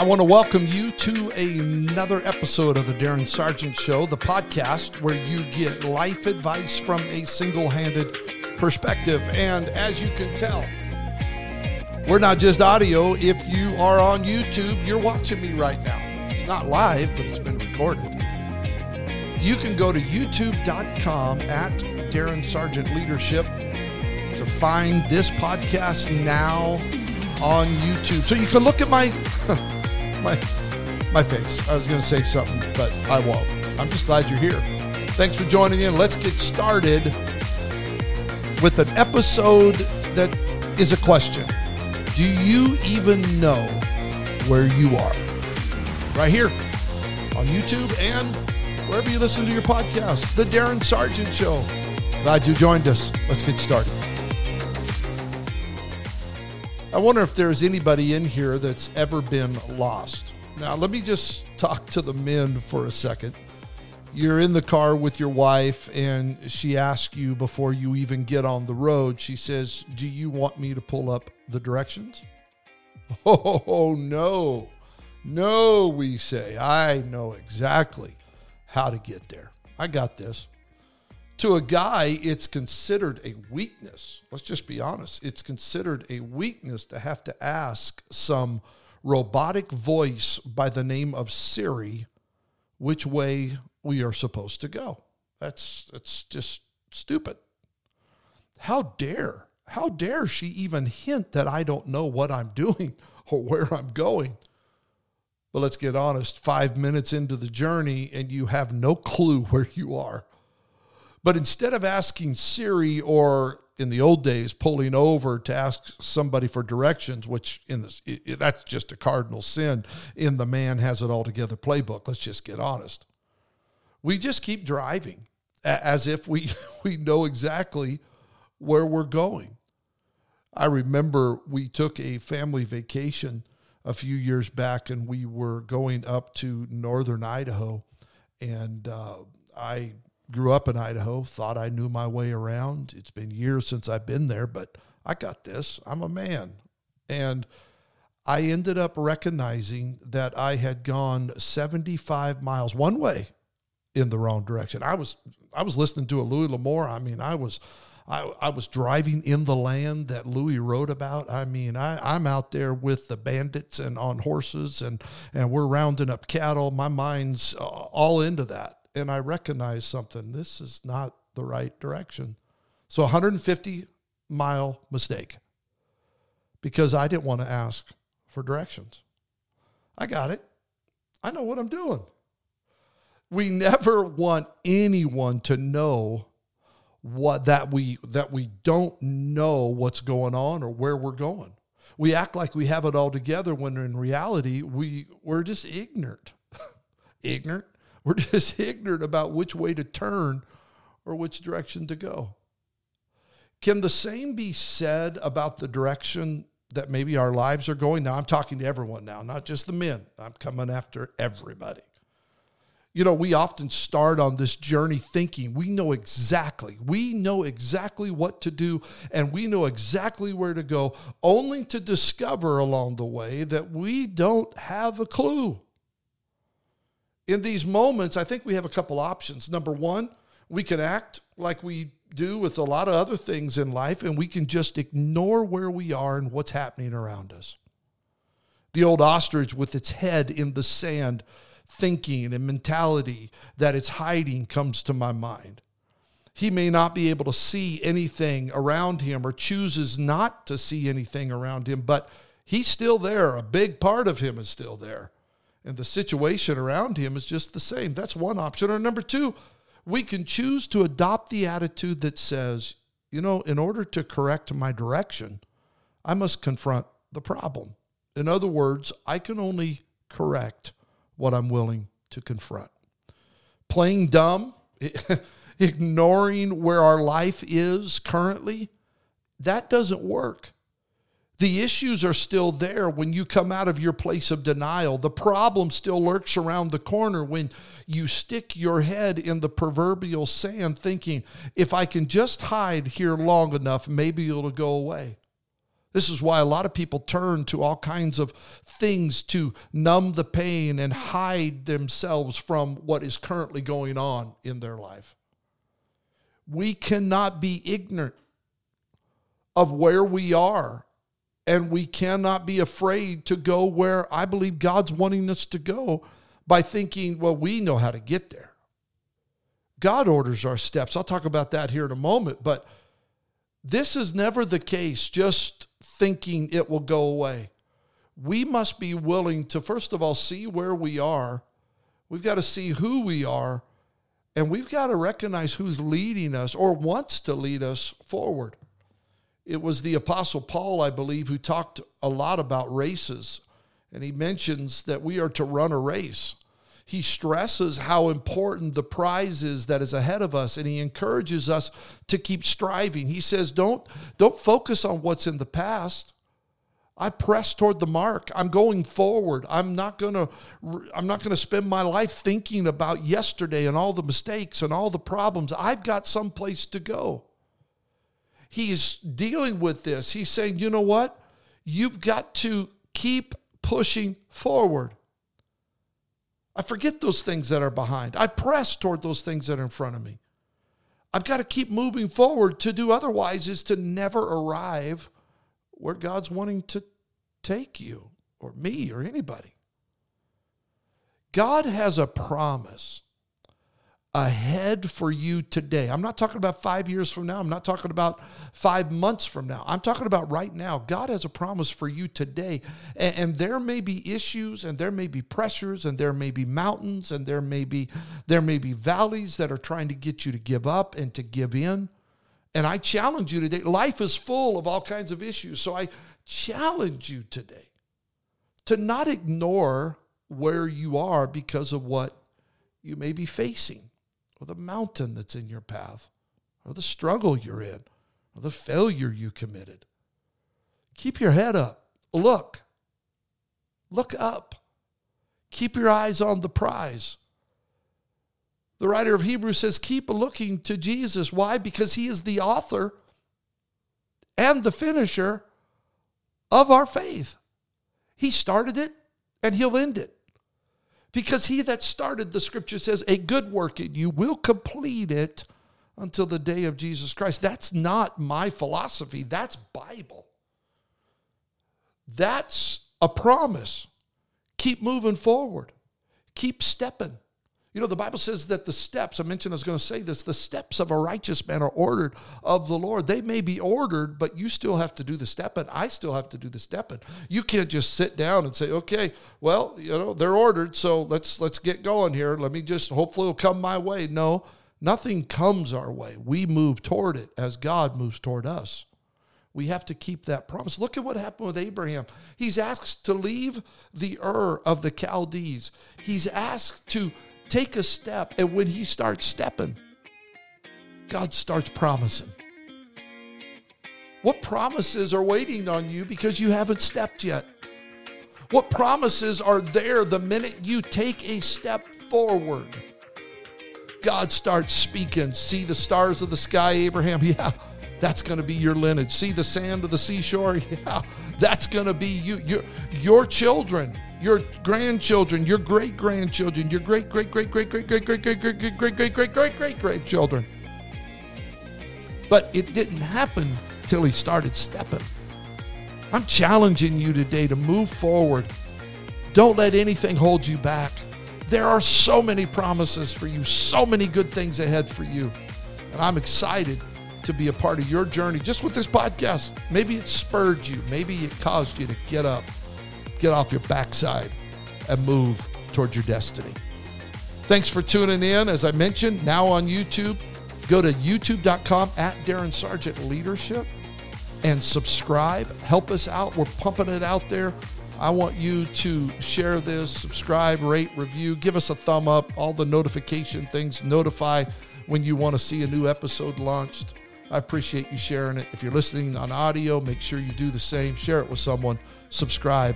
I want to welcome you to another episode of the Darin Sargent Show, the podcast where you get life advice from a single handed perspective. And as you can tell, we're not just audio. If you are on YouTube, you're watching me right now. It's not live, but it's been recorded. You can go to youtube.com at Darin Sargent Leadership to find this podcast now on YouTube. So you can look at my my my face. I was going to say something, but I won't. I'm just glad you're here. Thanks for joining in. Let's get started with an episode that is a question. Do you even know where you are? Right here on YouTube and wherever you listen to your podcast, The Darin Sargent Show. Glad you joined us. Let's get started. Wonder if there's anybody in here that's ever been lost. Now, let me just talk to the men for a second. You're in the car with your wife, and she asks you before you even get on the road, she says, Do you want me to pull up the directions? Oh, no. No, we say. I know exactly how to get there. I got this. To a guy, it's considered a weakness. Let's just be honest. It's considered a weakness to have to ask some robotic voice by the name of Siri which way we are supposed to go. That's that's just stupid. How dare? How dare she even hint that I don't know what I'm doing or where I'm going? But let's get honest, 5 minutes into the journey and you have no clue where you are. But instead of asking Siri or in the old days pulling over to ask somebody for directions, which in this it, it, that's just a cardinal sin in the man has it all together playbook. Let's just get honest. We just keep driving as if we we know exactly where we're going. I remember we took a family vacation a few years back, and we were going up to northern Idaho, and uh, I grew up in Idaho, thought I knew my way around. It's been years since I've been there, but I got this. I'm a man. And I ended up recognizing that I had gone 75 miles one way in the wrong direction. I was I was listening to a Louis L'Amour. I mean, I was I, I was driving in the land that Louis wrote about. I mean, I, I'm out there with the bandits and on horses and, and we're rounding up cattle. My mind's uh, all into that and I recognize something. This is not the right direction. So 150 mile mistake because I didn't want to ask for directions. I got it. I know what I'm doing. We never want anyone to know what that we that we don't know what's going on or where we're going. We act like we have it all together when in reality we we're just ignorant. ignorant we're just ignorant about which way to turn or which direction to go. Can the same be said about the direction that maybe our lives are going? Now, I'm talking to everyone now, not just the men. I'm coming after everybody. You know, we often start on this journey thinking we know exactly, we know exactly what to do, and we know exactly where to go, only to discover along the way that we don't have a clue in these moments, I think we have a couple options. Number one, we can act like we do with a lot of other things in life, and we can just ignore where we are and what's happening around us. The old ostrich with its head in the sand, thinking and mentality that it's hiding comes to my mind. He may not be able to see anything around him or chooses not to see anything around him, but he's still there. A big part of him is still there and the situation around him is just the same. That's one option. Or number two, we can choose to adopt the attitude that says, you know, in order to correct my direction, I must confront the problem. In other words, I can only correct what I'm willing to confront. Playing dumb, ignoring where our life is currently, that doesn't work. The issues are still there when you come out of your place of denial. The problem still lurks around the corner when you stick your head in the proverbial sand, thinking, if I can just hide here long enough, maybe it'll go away. This is why a lot of people turn to all kinds of things to numb the pain and hide themselves from what is currently going on in their life. We cannot be ignorant of where we are, and we cannot be afraid to go where I believe God's wanting us to go by thinking, well, we know how to get there. God orders our steps. I'll talk about that here in a moment, but this is never the case, just thinking it will go away. We must be willing to, first of all, see where we are. We've got to see who we are, and we've got to recognize who's leading us or wants to lead us forward. It was the Apostle Paul, I believe, who talked a lot about races, and he mentions that we are to run a race. He stresses how important the prize is that is ahead of us and he encourages us to keep striving. He says don't don't focus on what's in the past. I press toward the mark. I'm going forward. I'm not going to i'm not going to spend my life thinking about yesterday and all the mistakes and all the problems. I've got some place to go he's dealing with this he's saying you know what you've got to keep pushing forward I forget those things that are behind. I press toward those things that are in front of me. I've got to keep moving forward. To do otherwise is to never arrive where God's wanting to take you or me or anybody. God has a promise ahead for you today. I'm not talking about five years from now. I'm not talking about five months from now. I'm talking about right now. God has a promise for you today. And, and, there may be issues and there may be pressures and there may be mountains and there may be there may be valleys that are trying to get you to give up and to give in. And I challenge you today. Life is full of all kinds of issues. So I challenge you today to not ignore where you are because of what you may be facing or the mountain that's in your path, or the struggle you're in, or the failure you committed. Keep your head up. Look. Look up. Keep your eyes on the prize. The writer of Hebrews says, Keep looking to Jesus. Why? Because he is the author and the finisher of our faith. He started it and he'll end it. Because he that started, the scripture says, a good work in you will complete it until the day of Jesus Christ. That's not my philosophy, that's Bible. That's a promise. Keep moving forward, keep stepping. You know, the Bible says that the steps, I mentioned I was going to say this, the steps of a righteous man are ordered of the Lord. They may be ordered, but you still have to do the stepping. I still have to do the stepping. You can't just sit down and say, okay, well, you know, they're ordered, so let's let's get going here. Let me just hopefully it'll come my way. No, nothing comes our way. We move toward it as God moves toward us. We have to keep that promise. Look at what happened with Abraham. He's asked to leave the Ur of the Chaldees. He's asked to take a step. And when he starts stepping, God starts promising. What promises are waiting on you because you haven't stepped yet? What promises are there the minute you take a step forward? God starts speaking. See the stars of the sky, Abraham? Yeah, that's going to be your lineage. See the sand of the seashore? Yeah, that's going to be you. Your, your children your grandchildren, your great grandchildren, your great great great great great great great great great great great great great great great great children. But it didn't happen till he started stepping. I'm challenging you today to move forward. Don't let anything hold you back. There are so many promises for you, so many good things ahead for you. And I'm excited to be a part of your journey just with this podcast. Maybe it spurred you, maybe it caused you to get up get off your backside and move towards your destiny. Thanks for tuning in. As I mentioned, now on YouTube, go to youtube.com at Darin Sargent Leadership and subscribe. Help us out. We're pumping it out there. I want you to share this, subscribe, rate, review, give us a thumb up, all the notification things, notify when you want to see a new episode launched. I appreciate you sharing it. If you're listening on audio, make sure you do the same. Share it with someone, subscribe,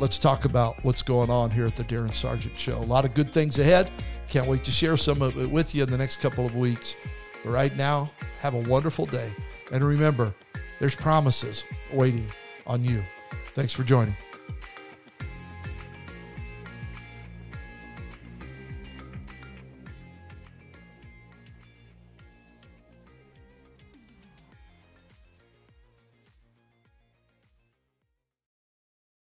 let's talk about what's going on here at the Darin Sargent Show. A lot of good things ahead. Can't wait to share some of it with you in the next couple of weeks. But right now, have a wonderful day. And remember, there's promises waiting on you. Thanks for joining.